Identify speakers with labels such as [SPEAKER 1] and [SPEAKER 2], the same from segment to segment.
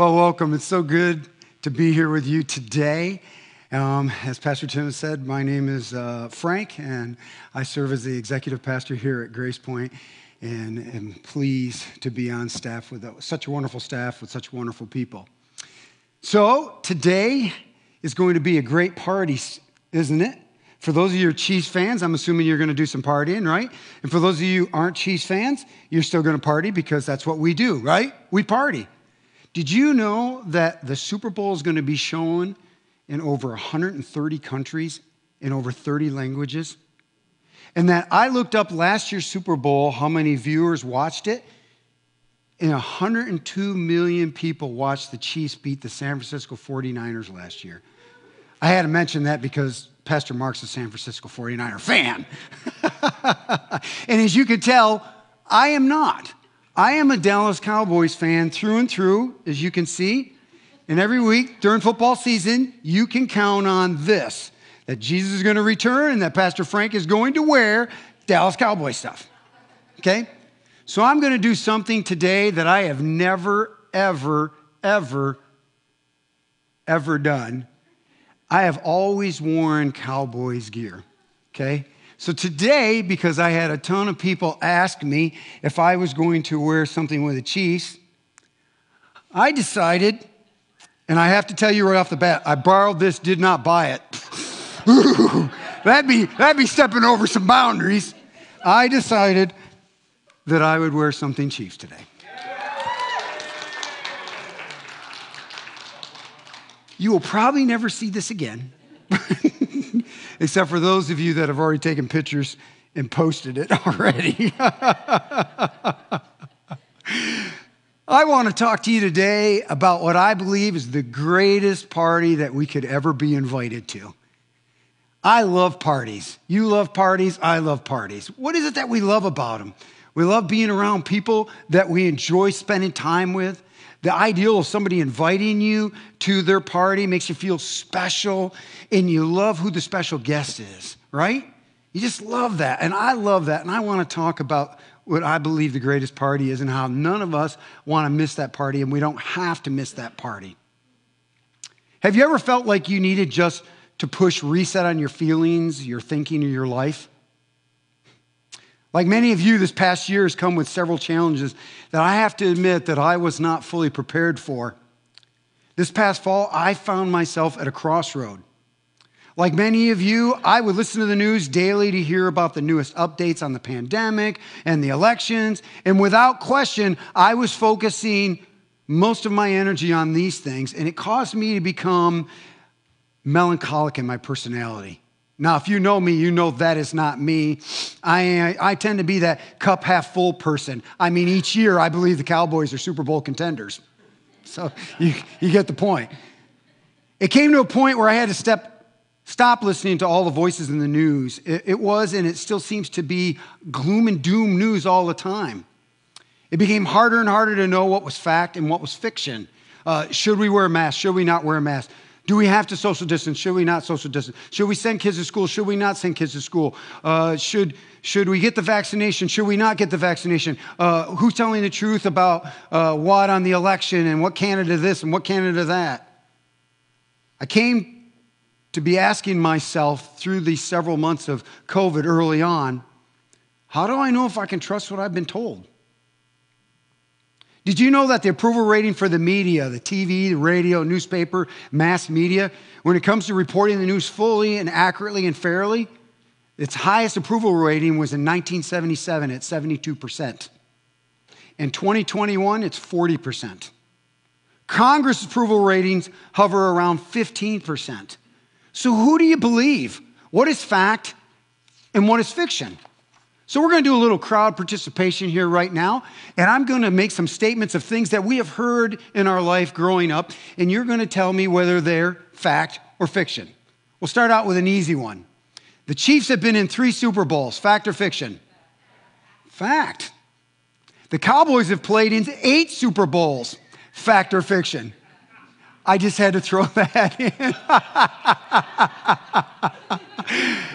[SPEAKER 1] Well, welcome. It's so good to be here with you today. Um, as Pastor Tim said, my name is uh, Frank, and I serve as the executive pastor here at Grace Point, and am pleased to be on staff with such a wonderful staff with such wonderful people. So today is going to be a great party, isn't it? For those of you Chiefs fans, I'm assuming you're going to do some partying, right? And for those of you aren't Chiefs fans, you're still going to party because that's what we do, right? We party. Did you know that the Super Bowl is going to be shown in over 130 countries in over 30 languages? And that I looked up last year's Super Bowl, how many viewers watched it, and 102 million people watched the Chiefs beat the San Francisco 49ers last year. I had to mention that because Pastor Mark's a San Francisco 49er fan. and as you can tell, I am not. I am a Dallas Cowboys fan through and through, as you can see. And every week during football season, you can count on this that Jesus is going to return and that Pastor Frank is going to wear Dallas Cowboy stuff. Okay? So I'm going to do something today that I have never, ever, ever, ever done. I have always worn Cowboys gear. Okay? So today, because I had a ton of people ask me if I was going to wear something with the Chiefs, I decided, and I have to tell you right off the bat, I borrowed this, did not buy it. that'd, be, that'd be stepping over some boundaries. I decided that I would wear something Chiefs today. You will probably never see this again except for those of you that have already taken pictures and posted it already. I want to talk to you today about what I believe is the greatest party that we could ever be invited to. I love parties. You love parties. I love parties. What is it that we love about them? We love being around people that we enjoy spending time with. The ideal of somebody inviting you to their party makes you feel special and you love who the special guest is, right? You just love that. And I love that. And I want to talk about what I believe the greatest party is and how none of us want to miss that party and we don't have to miss that party. Have you ever felt like you needed just to push reset on your feelings, your thinking, or your life? Like many of you, this past year has come with several challenges that I have to admit that I was not fully prepared for. This past fall, I found myself at a crossroad. Like many of you, I would listen to the news daily to hear about the newest updates on the pandemic and the elections. And without question, I was focusing most of my energy on these things. And it caused me to become melancholic in my personality. Now, if you know me, you know that is not me. I, I tend to be that cup half full person. I mean, each year I believe the Cowboys are Super Bowl contenders. So you, you get the point. It came to a point where I had to step, stop listening to all the voices in the news. It, it was, and it still seems to be, gloom and doom news all the time. It became harder and harder to know what was fact and what was fiction. Uh, should we wear a mask? Should we not wear a mask? Do we have to social distance? Should we not social distance? Should we send kids to school? Should we not send kids to school? Uh, should, should we get the vaccination? Should we not get the vaccination? Uh, who's telling the truth about uh, what on the election and what candidate this and what candidate that? I came to be asking myself through these several months of COVID early on how do I know if I can trust what I've been told? Did you know that the approval rating for the media, the TV, the radio, newspaper, mass media, when it comes to reporting the news fully and accurately and fairly, its highest approval rating was in 1977 at 72%. In 2021, it's 40%. Congress approval ratings hover around 15%. So, who do you believe? What is fact and what is fiction? So, we're going to do a little crowd participation here right now, and I'm going to make some statements of things that we have heard in our life growing up, and you're going to tell me whether they're fact or fiction. We'll start out with an easy one. The Chiefs have been in three Super Bowls, fact or fiction? Fact. The Cowboys have played in eight Super Bowls, fact or fiction? I just had to throw that in.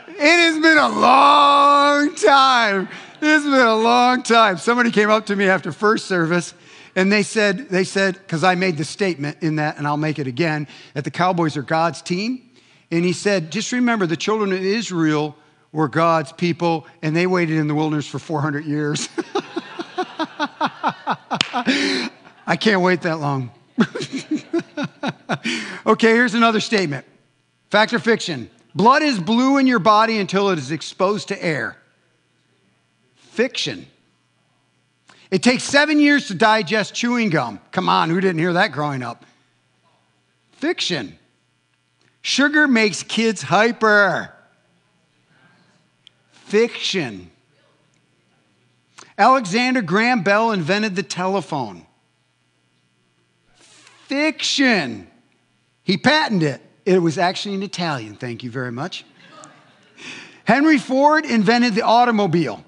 [SPEAKER 1] It has been a long time. It's been a long time. Somebody came up to me after first service And they said, they said, because I made the statement in that, and I'll make it again, that the Cowboys are God's team. And he said, just remember the children of Israel were God's people, and they waited in the wilderness for 400 years. I can't wait that long. okay, here's another statement fact or fiction? Blood is blue in your body until it is exposed to air. Fiction. It takes seven years to digest chewing gum. Come on, who didn't hear that growing up? Fiction. Sugar makes kids hyper. Fiction. Alexander Graham Bell invented the telephone. Fiction. He patented it. It was actually in Italian. Thank you very much. Henry Ford invented the automobile.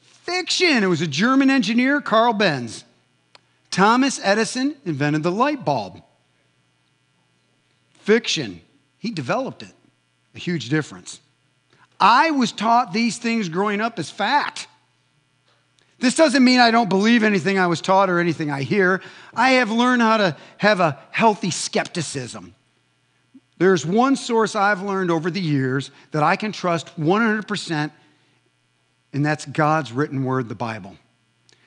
[SPEAKER 1] Fiction. It was a German engineer, Carl Benz. Thomas Edison invented the light bulb. Fiction. He developed it. A huge difference. I was taught these things growing up as fact. This doesn't mean I don't believe anything I was taught or anything I hear. I have learned how to have a healthy skepticism. There's one source I've learned over the years that I can trust 100%, and that's God's written word, the Bible.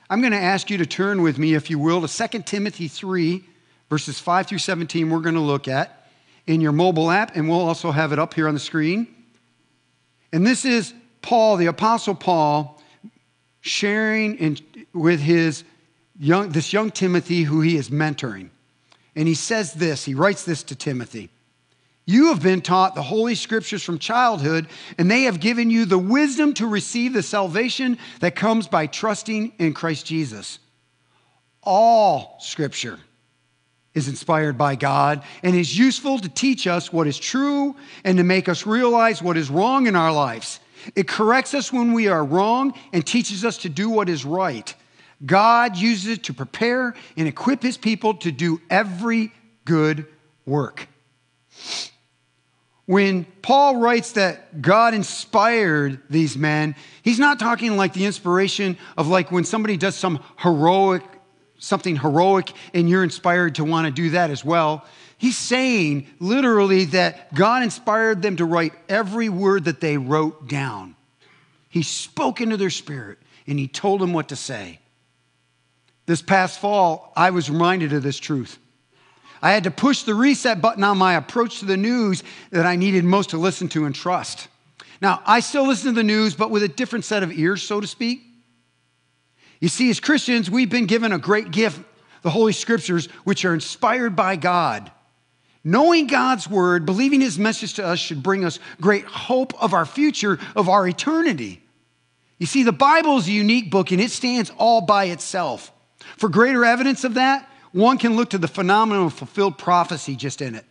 [SPEAKER 1] I'm going to ask you to turn with me, if you will, to 2 Timothy 3, verses 5 through 17, we're going to look at in your mobile app, and we'll also have it up here on the screen. And this is Paul, the Apostle Paul, sharing in, with his young, this young Timothy who he is mentoring. And he says this, he writes this to Timothy. You have been taught the Holy Scriptures from childhood, and they have given you the wisdom to receive the salvation that comes by trusting in Christ Jesus. All Scripture is inspired by God and is useful to teach us what is true and to make us realize what is wrong in our lives. It corrects us when we are wrong and teaches us to do what is right. God uses it to prepare and equip his people to do every good work. When Paul writes that God inspired these men, he's not talking like the inspiration of like when somebody does some heroic, something heroic and you're inspired to want to do that as well. He's saying literally that God inspired them to write every word that they wrote down. He spoke into their spirit and he told them what to say. This past fall, I was reminded of this truth. I had to push the reset button on my approach to the news that I needed most to listen to and trust. Now, I still listen to the news, but with a different set of ears, so to speak. You see, as Christians, we've been given a great gift, the Holy Scriptures, which are inspired by God. Knowing God's word, believing his message to us should bring us great hope of our future, of our eternity. You see, the Bible is a unique book and it stands all by itself. For greater evidence of that, one can look to the phenomenon of fulfilled prophecy just in it.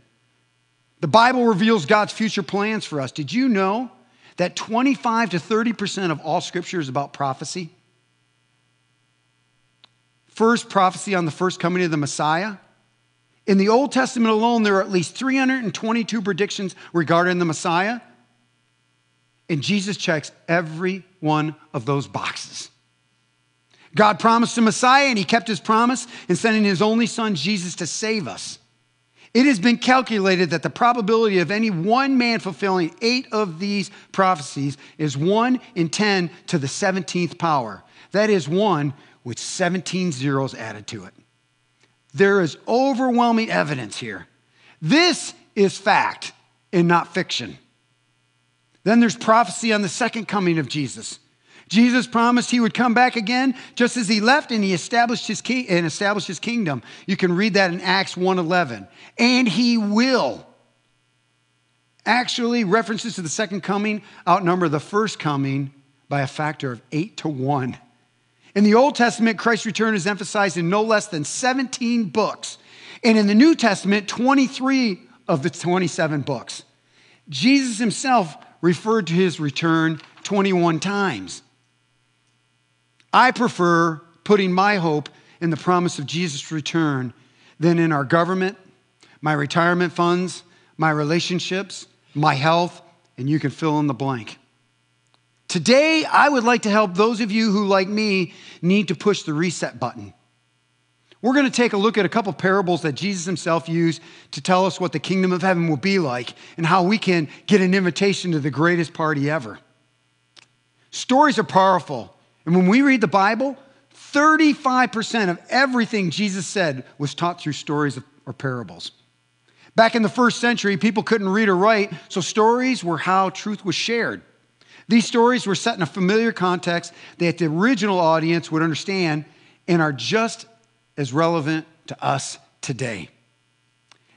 [SPEAKER 1] The Bible reveals God's future plans for us. Did you know that 25 to 30% of all scripture is about prophecy? First, prophecy on the first coming of the Messiah. In the Old Testament alone, there are at least 322 predictions regarding the Messiah. And Jesus checks every one of those boxes. God promised a Messiah, and he kept his promise in sending his only son, Jesus, to save us. It has been calculated that the probability of any one man fulfilling eight of these prophecies is 1 in 10 to the 17th power. That is 1 with 17 zeros added to it. There is overwhelming evidence here. This is fact and not fiction. Then there's prophecy on the second coming of Jesus. Jesus promised he would come back again just as he left and he established his key and established his kingdom. You can read that in Acts 1:11. And he will. Actually, references to the second coming outnumber the first coming by a factor of 8 to 1. In the Old Testament, Christ's return is emphasized in no less than 17 books. And in the New Testament, 23 of the 27 books. Jesus himself referred to his return 21 times. I prefer putting my hope in the promise of Jesus' return than in our government, my retirement funds, my relationships, my health, and you can fill in the blank. Today, I would like to help those of you who, like me, need to push the reset button we're going to take a look at a couple parables that Jesus himself used to tell us what the kingdom of heaven will be like and how we can get an invitation to the greatest party ever. Stories are powerful. And when we read the Bible, 35% of everything Jesus said was taught through stories or parables. Back in the first century, people couldn't read or write, so stories were how truth was shared. These stories were set in a familiar context that the original audience would understand and are just as relevant to us today.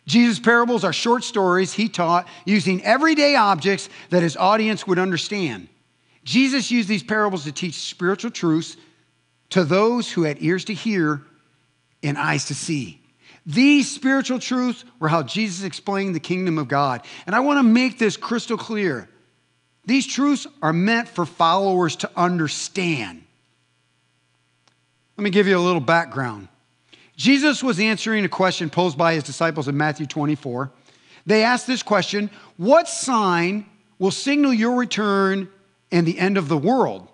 [SPEAKER 1] Jesus' parables are short stories he taught using everyday objects that his audience would understand. Jesus used these parables to teach spiritual truths to those who had ears to hear and eyes to see. These spiritual truths were how Jesus explained the kingdom of God. And I want to make this crystal clear. These truths are meant for followers to understand. Let me give you a little background. Jesus was answering a question posed by his disciples in Matthew 24. They asked this question What sign will signal your return and the end of the world?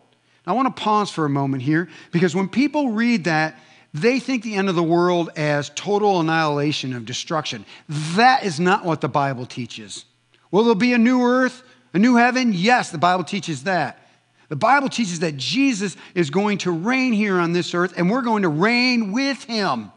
[SPEAKER 1] I want to pause for a moment here because when people read that, they think the end of the world as total annihilation of destruction. That is not what the Bible teaches. Will there be a new earth, a new heaven? Yes, the Bible teaches that. The Bible teaches that Jesus is going to reign here on this earth and we're going to reign with him.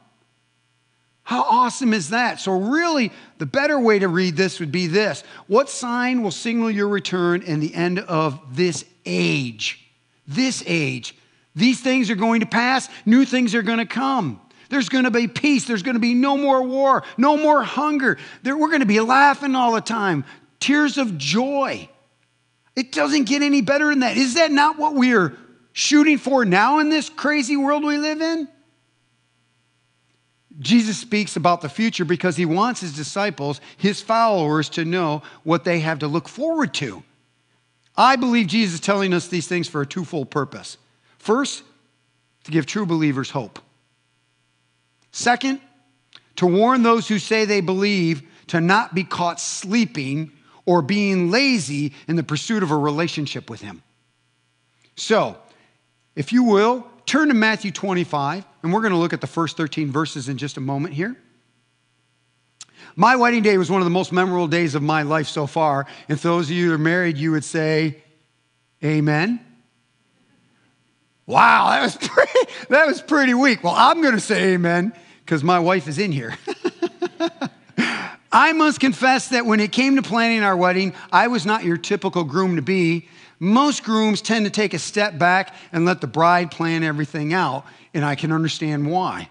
[SPEAKER 1] How awesome is that? So, really, the better way to read this would be this What sign will signal your return in the end of this age? This age. These things are going to pass, new things are going to come. There's going to be peace. There's going to be no more war, no more hunger. We're going to be laughing all the time, tears of joy. It doesn't get any better than that. Is that not what we are shooting for now in this crazy world we live in? Jesus speaks about the future because he wants his disciples, his followers, to know what they have to look forward to. I believe Jesus is telling us these things for a twofold purpose. First, to give true believers hope. Second, to warn those who say they believe to not be caught sleeping or being lazy in the pursuit of a relationship with Him. So, if you will, turn to Matthew 25, and we're going to look at the first 13 verses in just a moment here. My wedding day was one of the most memorable days of my life so far. And for those of you that are married, you would say, Amen. Wow, that was pretty, that was pretty weak. Well, I'm going to say amen because my wife is in here. I must confess that when it came to planning our wedding, I was not your typical groom to be. Most grooms tend to take a step back and let the bride plan everything out, and I can understand why.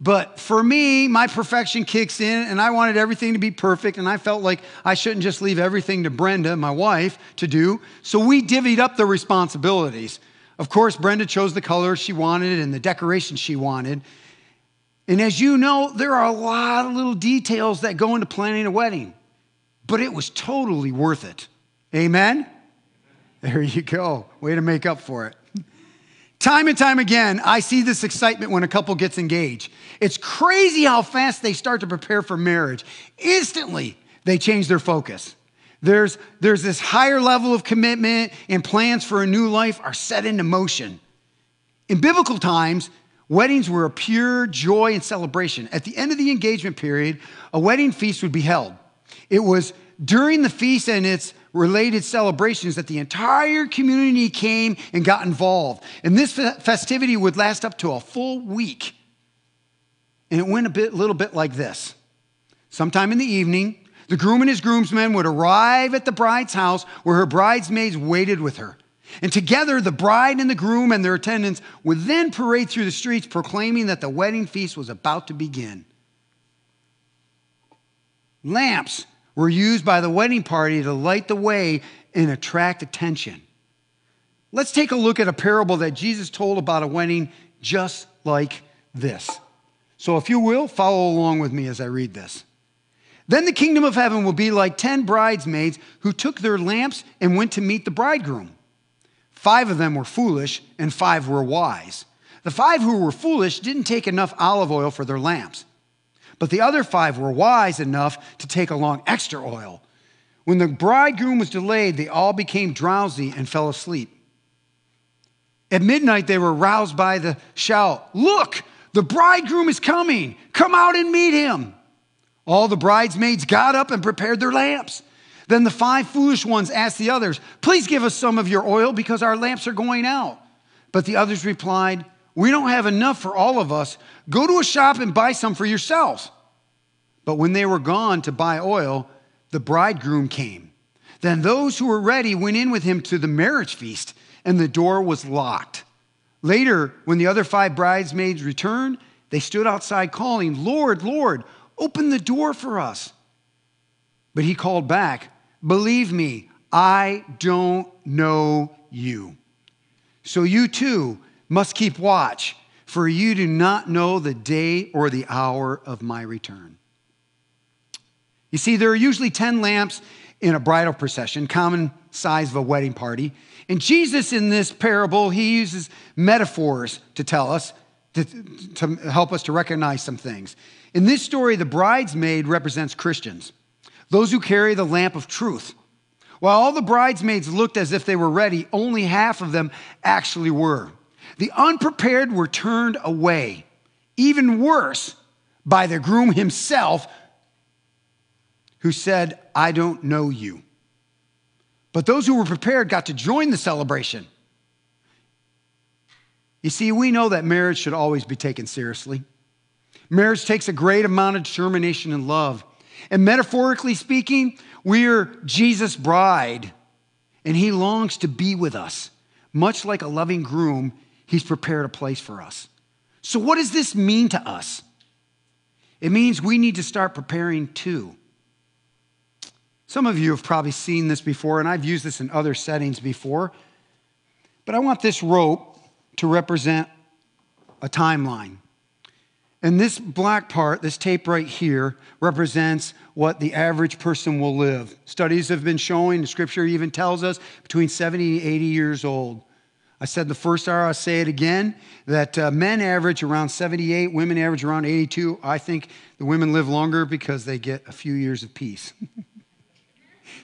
[SPEAKER 1] But for me, my perfection kicks in, and I wanted everything to be perfect, and I felt like I shouldn't just leave everything to Brenda, my wife, to do. So we divvied up the responsibilities. Of course, Brenda chose the color she wanted and the decoration she wanted. And as you know, there are a lot of little details that go into planning a wedding, but it was totally worth it. Amen? There you go. Way to make up for it. Time and time again, I see this excitement when a couple gets engaged. It's crazy how fast they start to prepare for marriage. Instantly, they change their focus. There's, there's this higher level of commitment, and plans for a new life are set into motion. In biblical times, Weddings were a pure joy and celebration. At the end of the engagement period, a wedding feast would be held. It was during the feast and its related celebrations that the entire community came and got involved. And this festivity would last up to a full week. And it went a bit, little bit like this. Sometime in the evening, the groom and his groomsmen would arrive at the bride's house where her bridesmaids waited with her. And together, the bride and the groom and their attendants would then parade through the streets proclaiming that the wedding feast was about to begin. Lamps were used by the wedding party to light the way and attract attention. Let's take a look at a parable that Jesus told about a wedding just like this. So, if you will, follow along with me as I read this. Then the kingdom of heaven will be like 10 bridesmaids who took their lamps and went to meet the bridegroom. Five of them were foolish, and five were wise. The five who were foolish didn't take enough olive oil for their lamps, but the other five were wise enough to take along extra oil. When the bridegroom was delayed, they all became drowsy and fell asleep. At midnight, they were roused by the shout Look, The bridegroom is coming. Come out and meet him. All the bridesmaids got up and prepared their lamps. Then the five foolish ones asked the others, Please give us some of your oil because our lamps are going out. But the others replied, We don't have enough for all of us. Go to a shop and buy some for yourselves. But when they were gone to buy oil, the bridegroom came. Then those who were ready went in with him to the marriage feast, and the door was locked. Later, when the other five bridesmaids returned, they stood outside calling, Lord, Lord, open the door for us. But he called back, Believe me, I don't know you. So you too must keep watch, for you do not know the day or the hour of my return. You see, there are usually 10 lamps in a bridal procession, common size of a wedding party. And Jesus, in this parable, he uses metaphors to tell us, to, to help us to recognize some things. In this story, the bridesmaid represents Christians, those who carry the lamp of truth. While all the bridesmaids looked as if they were ready, only half of them actually were. The unprepared were turned away. Even worse, by the groom himself, who said, I don't know you. But those who were prepared got to join the celebration. You see, we know that marriage should always be taken seriously. Marriage takes a great amount of determination and love. And metaphorically speaking, we're Jesus' bride, and he longs to be with us. Much like a loving groom, he's prepared a place for us. So, what does this mean to us? It means we need to start preparing too. Some of you have probably seen this before, and I've used this in other settings before. But I want this rope to represent a timeline. And this black part, this tape right here, represents what the average person will live. Studies have been showing, the scripture even tells us, between 70 and 80 years old. I said the first hour, I'll say it again, that uh, men average around 78, women average around 82. I think the women live longer because they get a few years of peace.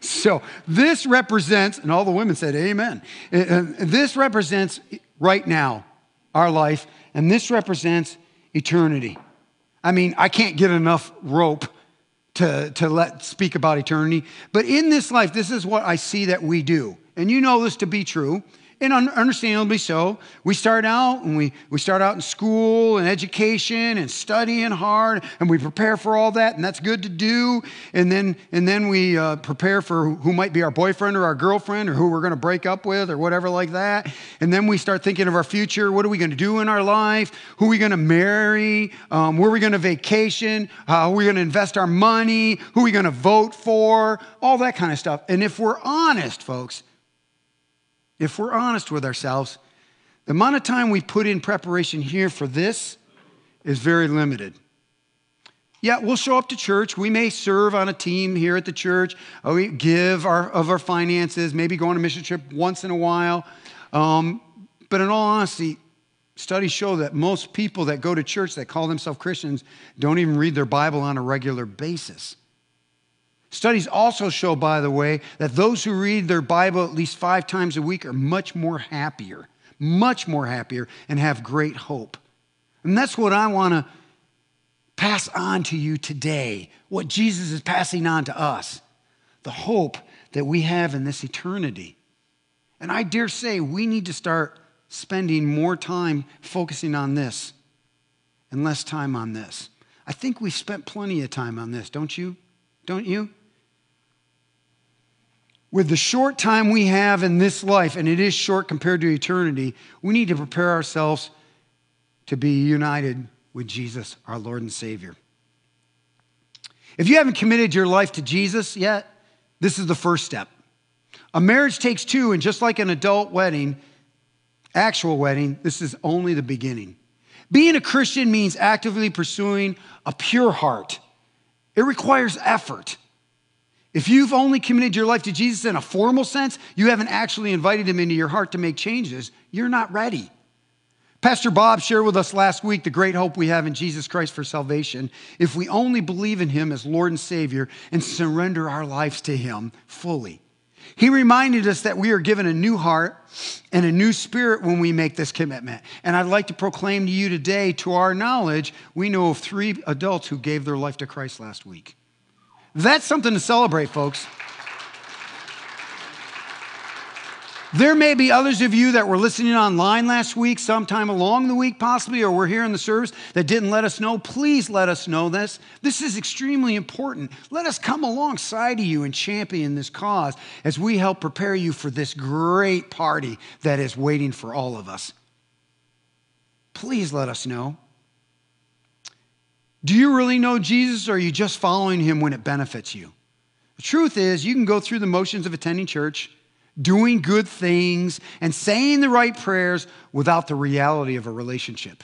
[SPEAKER 1] So this represents, and all the women said, Amen. This represents right now our life, and this represents eternity. I mean, I can't get enough rope to, to let speak about eternity. But in this life, this is what I see that we do. And you know this to be true and understandably so. We start out and we, we start out in school and education and studying hard and we prepare for all that and that's good to do. And then, and then we uh, prepare for who might be our boyfriend or our girlfriend or who we're going to break up with or whatever like that. And then we start thinking of our future. What are we going to do in our life? Who are we going to marry? Um, where are we going to vacation? How are we going to invest our money? Who are we going to vote for? All that kind of stuff. And if we're honest, folks, if we're honest with ourselves, the amount of time we put in preparation here for this is very limited. Yeah, we'll show up to church. We may serve on a team here at the church. We give our, of our finances, maybe go on a mission trip once in a while. Um, but in all honesty, studies show that most people that go to church that call themselves Christians don't even read their Bible on a regular basis. Studies also show, by the way, that those who read their Bible at least five times a week are much more happier, much more happier, and have great hope. And that's what I want to pass on to you today, what Jesus is passing on to us the hope that we have in this eternity. And I dare say we need to start spending more time focusing on this and less time on this. I think we spent plenty of time on this, don't you? Don't you? With the short time we have in this life, and it is short compared to eternity, we need to prepare ourselves to be united with Jesus, our Lord and Savior. If you haven't committed your life to Jesus yet, this is the first step. A marriage takes two, and just like an adult wedding, actual wedding, this is only the beginning. Being a Christian means actively pursuing a pure heart, it requires effort. If you've only committed your life to Jesus in a formal sense, you haven't actually invited him into your heart to make changes, you're not ready. Pastor Bob shared with us last week the great hope we have in Jesus Christ for salvation if we only believe in him as Lord and Savior and surrender our lives to him fully. He reminded us that we are given a new heart and a new spirit when we make this commitment. And I'd like to proclaim to you today, to our knowledge, we know of three adults who gave their life to Christ last week. That's something to celebrate, folks. There may be others of you that were listening online last week, sometime along the week, possibly, or were here in the service that didn't let us know. Please let us know this. This is extremely important. Let us come alongside of you and champion this cause as we help prepare you for this great party that is waiting for all of us. Please let us know. Do you really know Jesus, or are you just following him when it benefits you? The truth is, you can go through the motions of attending church doing good things, and saying the right prayers without the reality of a relationship.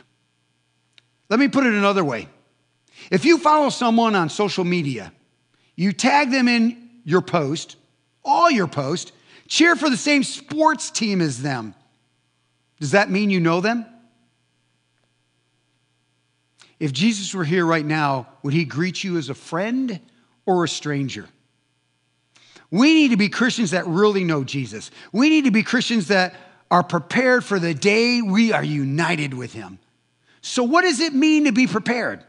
[SPEAKER 1] Let me put it another way. If you follow someone on social media, you tag them in your post, all your post, cheer for the same sports team as them, does that mean you know them? If Jesus were here right now, would he greet you as a friend or a stranger? We need to be Christians that really know Jesus. We need to be Christians that are prepared for the day we are united with Him. So, what does it mean to be prepared?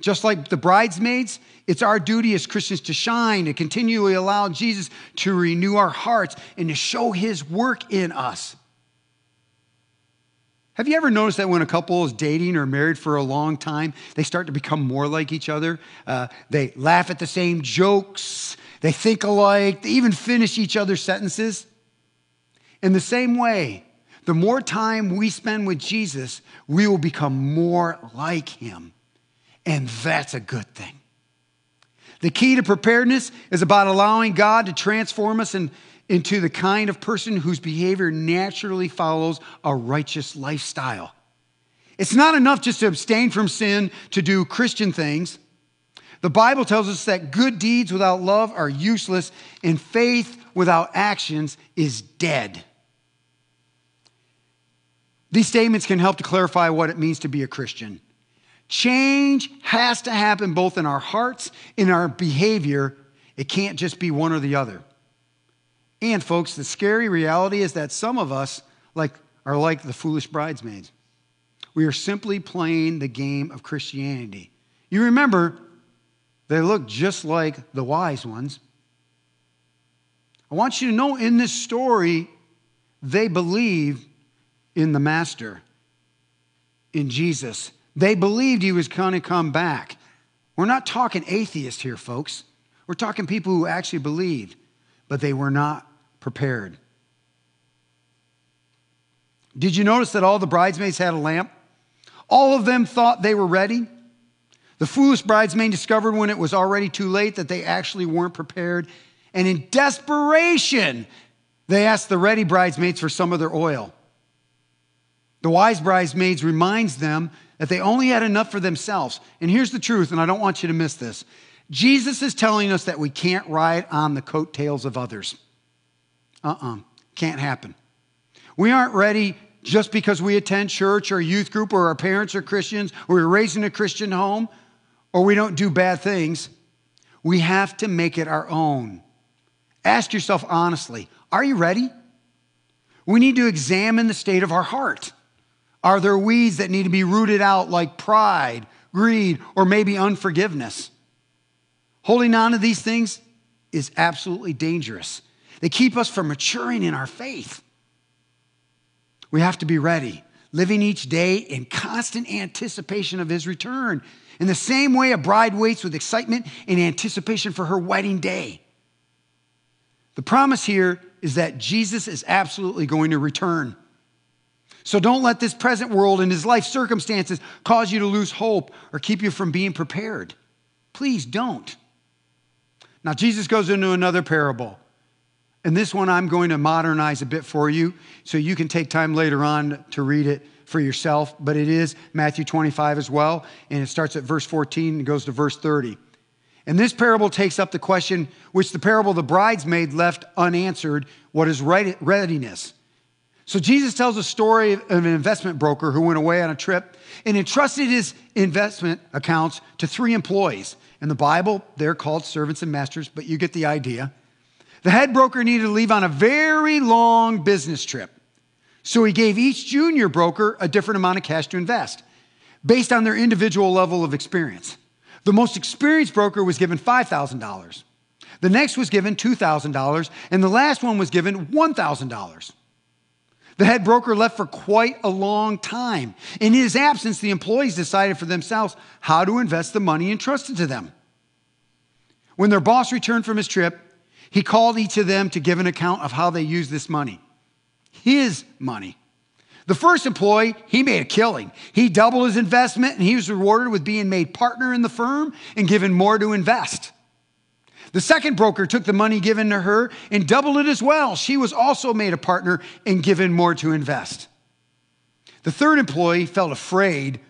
[SPEAKER 1] Just like the bridesmaids, it's our duty as Christians to shine, to continually allow Jesus to renew our hearts and to show His work in us. Have you ever noticed that when a couple is dating or married for a long time, they start to become more like each other? Uh, they laugh at the same jokes, they think alike, they even finish each other's sentences. In the same way, the more time we spend with Jesus, we will become more like him. And that's a good thing. The key to preparedness is about allowing God to transform us and into the kind of person whose behavior naturally follows a righteous lifestyle. It's not enough just to abstain from sin to do Christian things. The Bible tells us that good deeds without love are useless, and faith without actions is dead. These statements can help to clarify what it means to be a Christian. Change has to happen both in our hearts, in our behavior. It can't just be one or the other. And folks, the scary reality is that some of us like are like the foolish bridesmaids. We are simply playing the game of Christianity. You remember, they look just like the wise ones. I want you to know in this story, they believed in the Master, in Jesus. They believed he was going to come back. We're not talking atheists here, folks. We're talking people who actually believed, but they were not prepared. Did you notice that all the bridesmaids had a lamp? All of them thought they were ready. The foolish bridesmaid discovered when it was already too late that they actually weren't prepared. And in desperation, they asked the ready bridesmaids for some of their oil. The wise bridesmaids reminds them that they only had enough for themselves. And here's the truth, and I don't want you to miss this. Jesus is telling us that we can't ride on the coattails of others. Uh uh-uh. uh, can't happen. We aren't ready just because we attend church or youth group or our parents are Christians or we're raised in a Christian home or we don't do bad things. We have to make it our own. Ask yourself honestly are you ready? We need to examine the state of our heart. Are there weeds that need to be rooted out, like pride, greed, or maybe unforgiveness? Holding on to these things is absolutely dangerous. They keep us from maturing in our faith. We have to be ready, living each day in constant anticipation of his return. In the same way, a bride waits with excitement and anticipation for her wedding day. The promise here is that Jesus is absolutely going to return. So don't let this present world and his life circumstances cause you to lose hope or keep you from being prepared. Please don't. Now, Jesus goes into another parable. And this one I'm going to modernize a bit for you so you can take time later on to read it for yourself. But it is Matthew 25 as well. And it starts at verse 14 and goes to verse 30. And this parable takes up the question which the parable of the bridesmaid left unanswered what is readiness? So Jesus tells a story of an investment broker who went away on a trip and entrusted his investment accounts to three employees. In the Bible, they're called servants and masters, but you get the idea. The head broker needed to leave on a very long business trip. So he gave each junior broker a different amount of cash to invest based on their individual level of experience. The most experienced broker was given $5,000. The next was given $2,000, and the last one was given $1,000. The head broker left for quite a long time. In his absence, the employees decided for themselves how to invest the money entrusted to them. When their boss returned from his trip, he called each of them to give an account of how they used this money his money. The first employee, he made a killing. He doubled his investment and he was rewarded with being made partner in the firm and given more to invest. The second broker took the money given to her and doubled it as well. She was also made a partner and given more to invest. The third employee felt afraid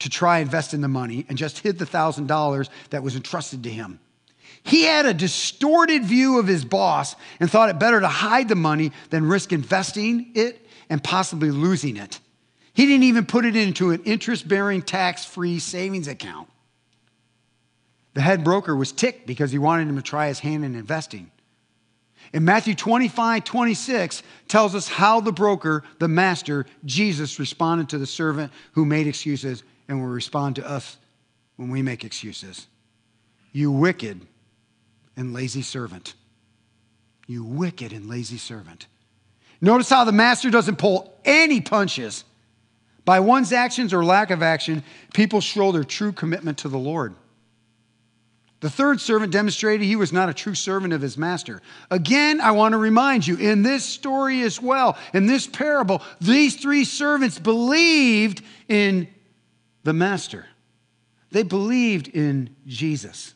[SPEAKER 1] to try invest in the money and just hid the $1,000 that was entrusted to him. He had a distorted view of his boss and thought it better to hide the money than risk investing it and possibly losing it. He didn't even put it into an interest bearing tax free savings account. The head broker was ticked because he wanted him to try his hand in investing. In Matthew 25, 26 tells us how the broker, the master, Jesus, responded to the servant who made excuses and will respond to us when we make excuses. You wicked and lazy servant. You wicked and lazy servant. Notice how the master doesn't pull any punches. By one's actions or lack of action, people show their true commitment to the Lord. The third servant demonstrated he was not a true servant of his master. Again, I want to remind you in this story as well, in this parable, these three servants believed in the master, they believed in Jesus.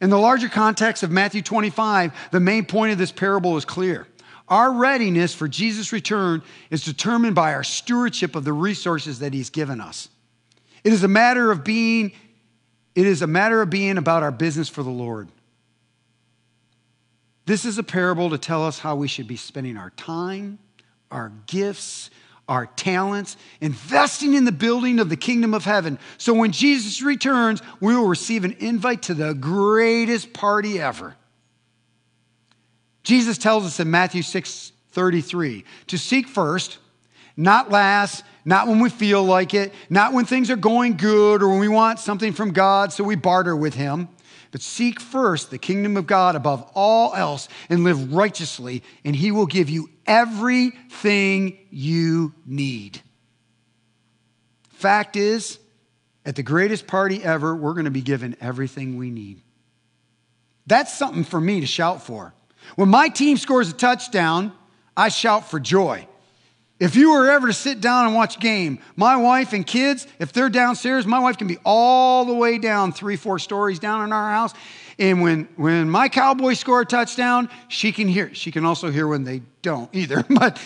[SPEAKER 1] In the larger context of Matthew 25, the main point of this parable is clear. Our readiness for Jesus' return is determined by our stewardship of the resources that he's given us. It is a matter of being it is a matter of being about our business for the Lord. This is a parable to tell us how we should be spending our time, our gifts, our talents, investing in the building of the kingdom of heaven. So when Jesus returns, we will receive an invite to the greatest party ever. Jesus tells us in Matthew 6 33 to seek first, not last, not when we feel like it, not when things are going good or when we want something from God, so we barter with Him. But seek first the kingdom of God above all else and live righteously, and He will give you everything you need. Fact is, at the greatest party ever, we're going to be given everything we need. That's something for me to shout for. When my team scores a touchdown, I shout for joy. If you were ever to sit down and watch game, my wife and kids, if they're downstairs, my wife can be all the way down three, four stories down in our house. And when, when my Cowboys score a touchdown, she can hear. She can also hear when they don't either. But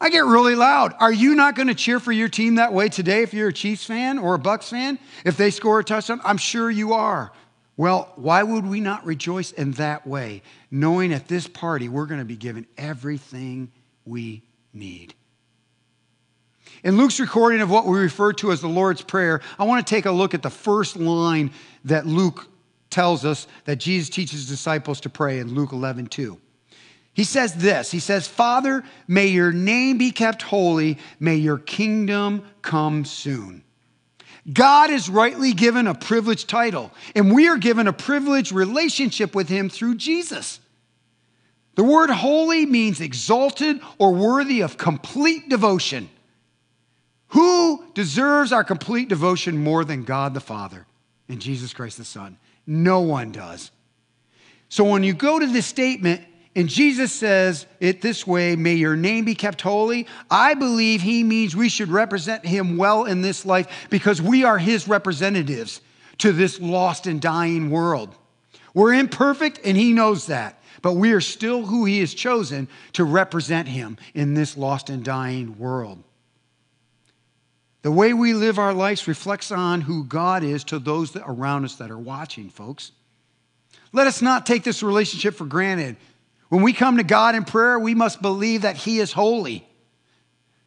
[SPEAKER 1] I get really loud. Are you not going to cheer for your team that way today if you're a Chiefs fan or a Bucs fan? If they score a touchdown, I'm sure you are. Well, why would we not rejoice in that way, knowing at this party we're going to be given everything we need? In Luke's recording of what we refer to as the Lord's Prayer, I want to take a look at the first line that Luke tells us that Jesus teaches his disciples to pray in Luke 11, 2. He says this He says, Father, may your name be kept holy, may your kingdom come soon. God is rightly given a privileged title, and we are given a privileged relationship with Him through Jesus. The word holy means exalted or worthy of complete devotion. Who deserves our complete devotion more than God the Father and Jesus Christ the Son? No one does. So when you go to this statement, and Jesus says it this way May your name be kept holy. I believe he means we should represent him well in this life because we are his representatives to this lost and dying world. We're imperfect, and he knows that, but we are still who he has chosen to represent him in this lost and dying world. The way we live our lives reflects on who God is to those around us that are watching, folks. Let us not take this relationship for granted. When we come to God in prayer, we must believe that He is holy.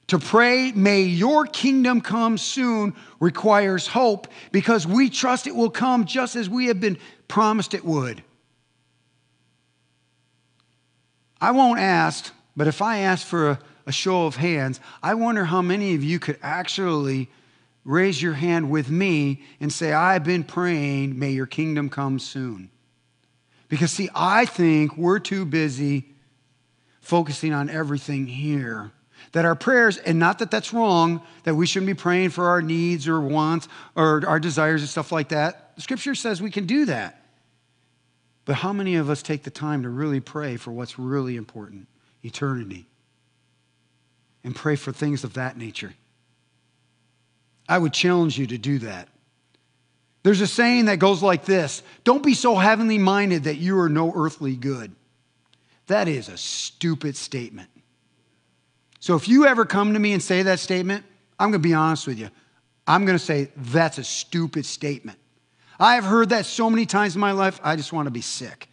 [SPEAKER 1] To pray, may your kingdom come soon, requires hope because we trust it will come just as we have been promised it would. I won't ask, but if I ask for a, a show of hands, I wonder how many of you could actually raise your hand with me and say, I've been praying, may your kingdom come soon. Because, see, I think we're too busy focusing on everything here. That our prayers, and not that that's wrong, that we shouldn't be praying for our needs or wants or our desires and stuff like that. Scripture says we can do that. But how many of us take the time to really pray for what's really important? Eternity. And pray for things of that nature. I would challenge you to do that. There's a saying that goes like this Don't be so heavenly minded that you are no earthly good. That is a stupid statement. So if you ever come to me and say that statement, I'm going to be honest with you. I'm going to say that's a stupid statement. I have heard that so many times in my life, I just want to be sick.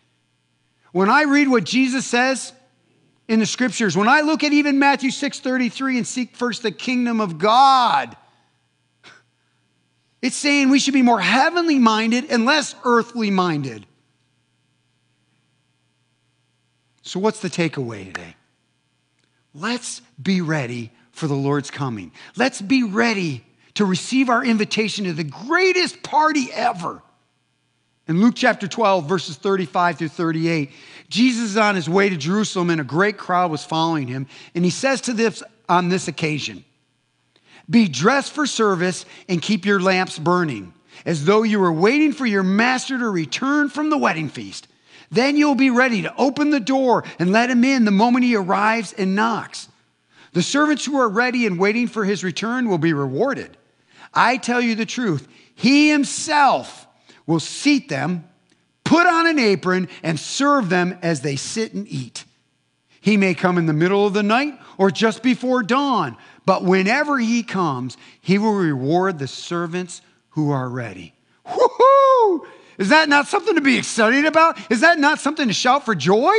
[SPEAKER 1] When I read what Jesus says in the scriptures, when I look at even Matthew 6:33 and seek first the kingdom of God, it's saying we should be more heavenly minded and less earthly minded. So, what's the takeaway today? Let's be ready for the Lord's coming. Let's be ready to receive our invitation to the greatest party ever. In Luke chapter 12, verses 35 through 38, Jesus is on his way to Jerusalem and a great crowd was following him. And he says to this on this occasion, Be dressed for service and keep your lamps burning, as though you were waiting for your master to return from the wedding feast. Then you'll be ready to open the door and let him in the moment he arrives and knocks. The servants who are ready and waiting for his return will be rewarded. I tell you the truth, he himself will seat them, put on an apron, and serve them as they sit and eat. He may come in the middle of the night or just before dawn, but whenever he comes, he will reward the servants who are ready. Woohoo! Is that not something to be excited about? Is that not something to shout for joy?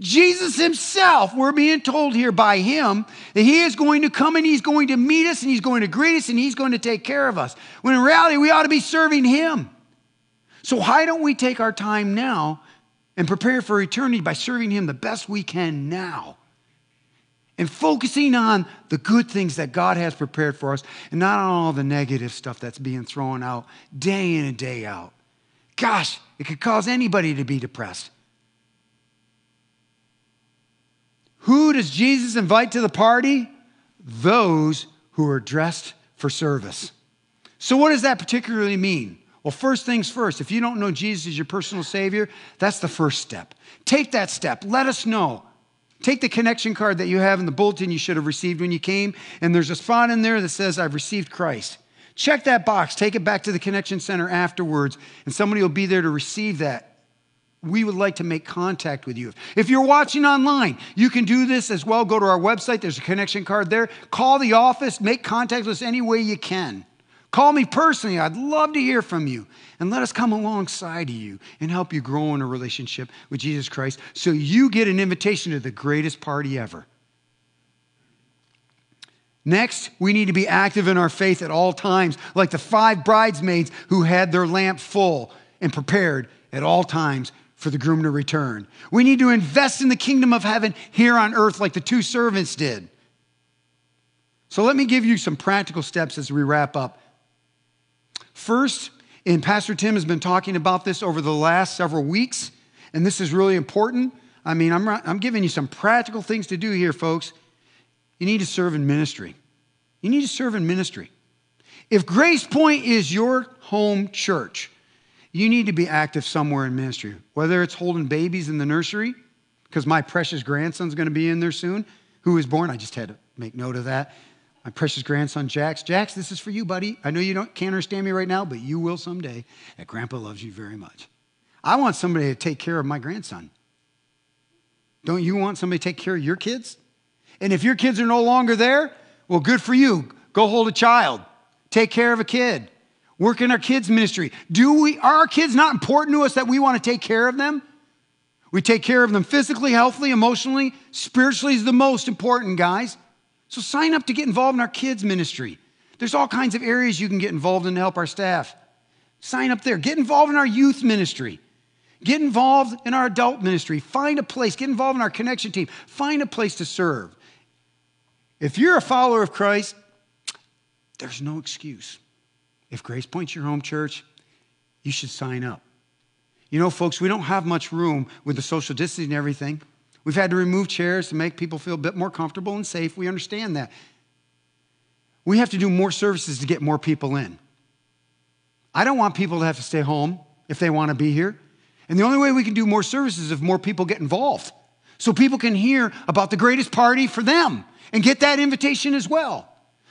[SPEAKER 1] Jesus himself, we're being told here by him that he is going to come and he's going to meet us and he's going to greet us and he's going to take care of us. When in reality, we ought to be serving him. So, why don't we take our time now and prepare for eternity by serving him the best we can now? And focusing on the good things that God has prepared for us and not on all the negative stuff that's being thrown out day in and day out. Gosh, it could cause anybody to be depressed. Who does Jesus invite to the party? Those who are dressed for service. So, what does that particularly mean? Well, first things first, if you don't know Jesus as your personal Savior, that's the first step. Take that step. Let us know. Take the connection card that you have in the bulletin you should have received when you came, and there's a spot in there that says, I've received Christ. Check that box, take it back to the Connection Center afterwards, and somebody will be there to receive that we would like to make contact with you. If you're watching online, you can do this as well. Go to our website, there's a connection card there. Call the office, make contact with us any way you can. Call me personally. I'd love to hear from you. And let us come alongside of you and help you grow in a relationship with Jesus Christ so you get an invitation to the greatest party ever. Next, we need to be active in our faith at all times, like the five bridesmaids who had their lamp full and prepared at all times for the groom to return. We need to invest in the kingdom of heaven here on earth like the two servants did. So let me give you some practical steps as we wrap up. First, and Pastor Tim has been talking about this over the last several weeks, and this is really important. I mean, I'm, I'm giving you some practical things to do here, folks. You need to serve in ministry. You need to serve in ministry. If Grace Point is your home church, you need to be active somewhere in ministry, whether it's holding babies in the nursery, because my precious grandson's going to be in there soon, who was born. I just had to make note of that. My precious grandson, Jax. Jax, this is for you, buddy. I know you don't, can't understand me right now, but you will someday. And Grandpa loves you very much. I want somebody to take care of my grandson. Don't you want somebody to take care of your kids? And if your kids are no longer there, well, good for you. Go hold a child, take care of a kid work in our kids' ministry. Do we, are our kids not important to us that we want to take care of them? We take care of them physically, healthily, emotionally, spiritually is the most important, guys. So sign up to get involved in our kids' ministry. There's all kinds of areas you can get involved in to help our staff. Sign up there. Get involved in our youth ministry. Get involved in our adult ministry. Find a place. Get involved in our connection team. Find a place to serve. If you're a follower of Christ, there's no excuse. If Grace Point's your home church, you should sign up. You know, folks, we don't have much room with the social distancing and everything. We've had to remove chairs to make people feel a bit more comfortable and safe. We understand that. We have to do more services to get more people in. I don't want people to have to stay home if they want to be here. And the only way we can do more services is if more people get involved. So people can hear about the greatest party for them and get that invitation as well.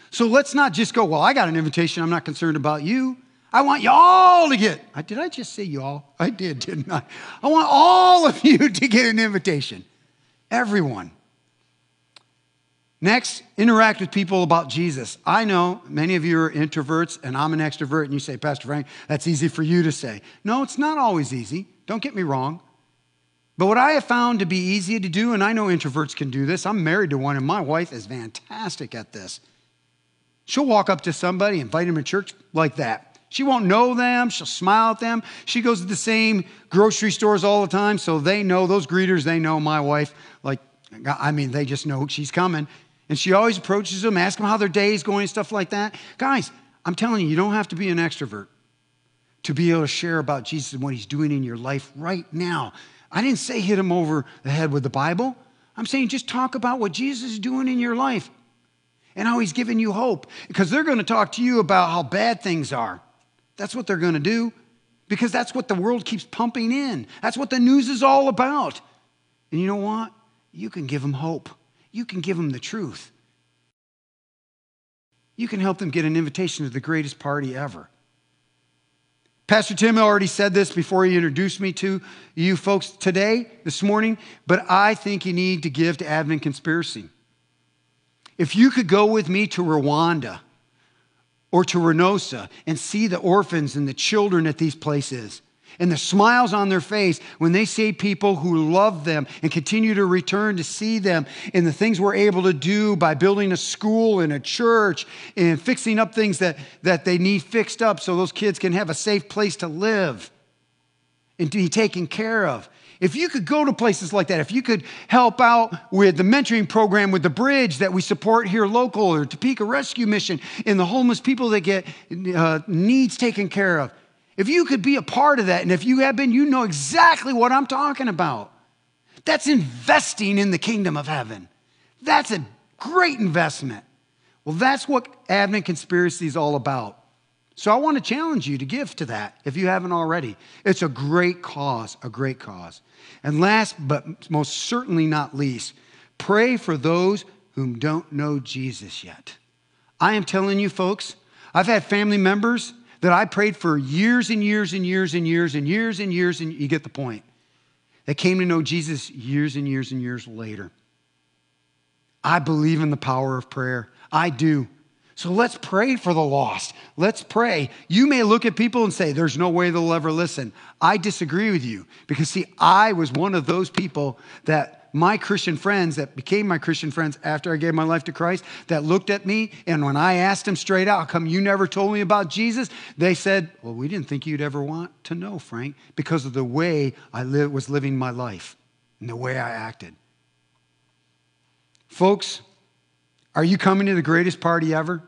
[SPEAKER 1] So let's not just go, well, I got an invitation. I'm not concerned about you. I want y'all to get, did I just say y'all? I did, didn't I? I want all of you to get an invitation. Everyone. Next, interact with people about Jesus. I know many of you are introverts and I'm an extrovert, and you say, Pastor Frank, that's easy for you to say. No, it's not always easy. Don't get me wrong. But what I have found to be easy to do, and I know introverts can do this, I'm married to one, and my wife is fantastic at this. She'll walk up to somebody, invite them to church like that. She won't know them. She'll smile at them. She goes to the same grocery stores all the time, so they know those greeters. They know my wife. I mean, they just know she's coming. And she always approaches them, asks them how their day is going, stuff like that. Guys, I'm telling you, you don't have to be an extrovert to be able to share about Jesus and what he's doing in your life right now. I didn't say hit him over the head with the Bible. I'm saying just talk about what Jesus is doing in your life and how he's giving you hope. Because they're going to talk to you about how bad things are. That's what they're going to do because that's what the world keeps pumping in. That's what the news is all about. And you know what? You can give them hope, you can give them the truth. You can help them get an invitation to the greatest party ever. Pastor Tim already said this before he introduced me to you folks today, this morning, but I think you need to give to Advent Conspiracy. If you could go with me to Rwanda or to Reynosa and see the orphans and the children at these places, and the smiles on their face when they see people who love them and continue to return to see them, and the things we're able to do by building a school and a church and fixing up things that, that they need fixed up so those kids can have a safe place to live and to be taken care of. If you could go to places like that, if you could help out with the mentoring program with the bridge that we support here local or Topeka Rescue Mission and the homeless people that get uh, needs taken care of, if you could be a part of that, and if you have been, you know exactly what I'm talking about. That's investing in the kingdom of heaven. That's a great investment. Well, that's what Advent Conspiracy is all about. So I want to challenge you to give to that if you haven't already. It's a great cause, a great cause. And last but most certainly not least, pray for those whom don't know Jesus yet. I am telling you, folks, I've had family members that I prayed for years and years and years and years and years and years, and you get the point. That came to know Jesus years and years and years later. I believe in the power of prayer. I do. So let's pray for the lost. Let's pray. You may look at people and say, There's no way they'll ever listen. I disagree with you because, see, I was one of those people that my Christian friends that became my Christian friends after I gave my life to Christ that looked at me, and when I asked them straight out, come you never told me about Jesus? They said, Well, we didn't think you'd ever want to know, Frank, because of the way I live, was living my life and the way I acted. Folks, are you coming to the greatest party ever?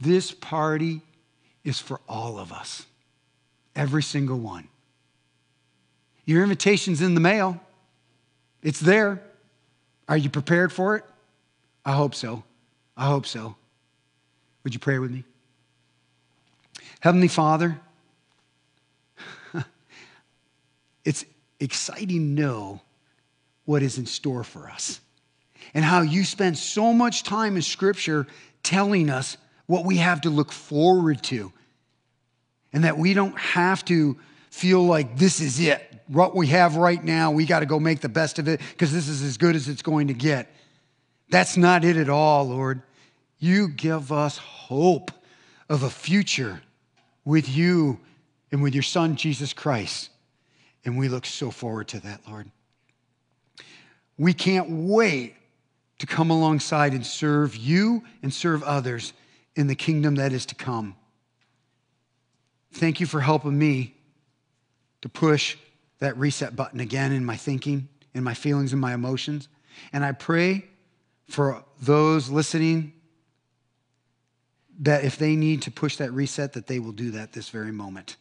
[SPEAKER 1] This party is for all of us, every single one. Your invitation's in the mail. It's there. Are you prepared for it? I hope so. I hope so. Would you pray with me? Heavenly Father, it's exciting to know what is in store for us and how you spend so much time in Scripture telling us what we have to look forward to and that we don't have to feel like this is it what we have right now, we got to go make the best of it because this is as good as it's going to get. That's not it at all, Lord. You give us hope of a future with you and with your Son, Jesus Christ. And we look so forward to that, Lord. We can't wait to come alongside and serve you and serve others in the kingdom that is to come. Thank you for helping me to push that reset button again in my thinking, in my feelings, and my emotions. And I pray for those listening that if they need to push that reset, that they will do that this very moment.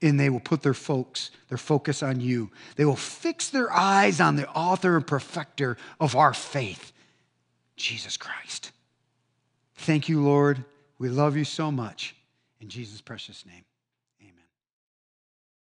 [SPEAKER 1] And they will put their folks, their focus on you. They will fix their eyes on the author and perfecter of our faith, Jesus Christ. Thank you, Lord. We love you so much. In Jesus' precious name.